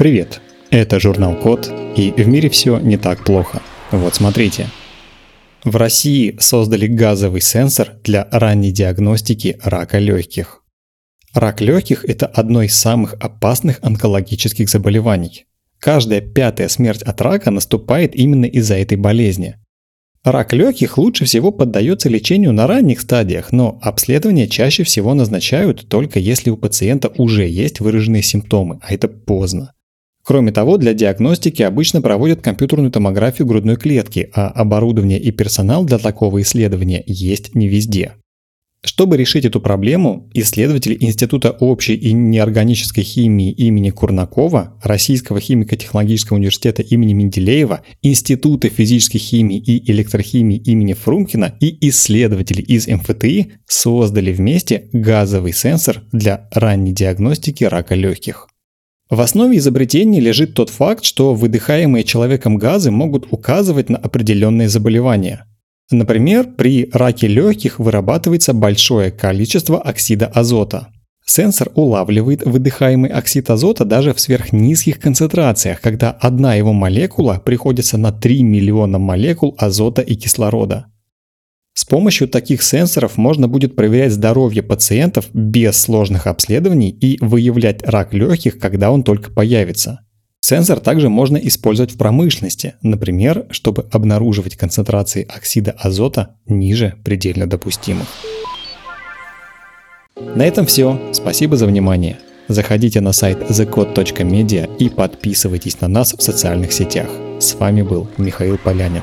Привет, это журнал Код, и в мире все не так плохо. Вот смотрите. В России создали газовый сенсор для ранней диагностики рака легких. Рак легких – это одно из самых опасных онкологических заболеваний. Каждая пятая смерть от рака наступает именно из-за этой болезни. Рак легких лучше всего поддается лечению на ранних стадиях, но обследование чаще всего назначают только если у пациента уже есть выраженные симптомы, а это поздно. Кроме того, для диагностики обычно проводят компьютерную томографию грудной клетки, а оборудование и персонал для такого исследования есть не везде. Чтобы решить эту проблему, исследователи Института общей и неорганической химии имени Курнакова, Российского химико-технологического университета имени Менделеева, Института физической химии и электрохимии имени Фрумкина и исследователи из МФТИ создали вместе газовый сенсор для ранней диагностики рака легких. В основе изобретения лежит тот факт, что выдыхаемые человеком газы могут указывать на определенные заболевания. Например, при раке легких вырабатывается большое количество оксида азота. Сенсор улавливает выдыхаемый оксид азота даже в сверхнизких концентрациях, когда одна его молекула приходится на 3 миллиона молекул азота и кислорода. С помощью таких сенсоров можно будет проверять здоровье пациентов без сложных обследований и выявлять рак легких, когда он только появится. Сенсор также можно использовать в промышленности, например, чтобы обнаруживать концентрации оксида азота ниже предельно допустимых. На этом все. Спасибо за внимание. Заходите на сайт thecode.media и подписывайтесь на нас в социальных сетях. С вами был Михаил Полянин.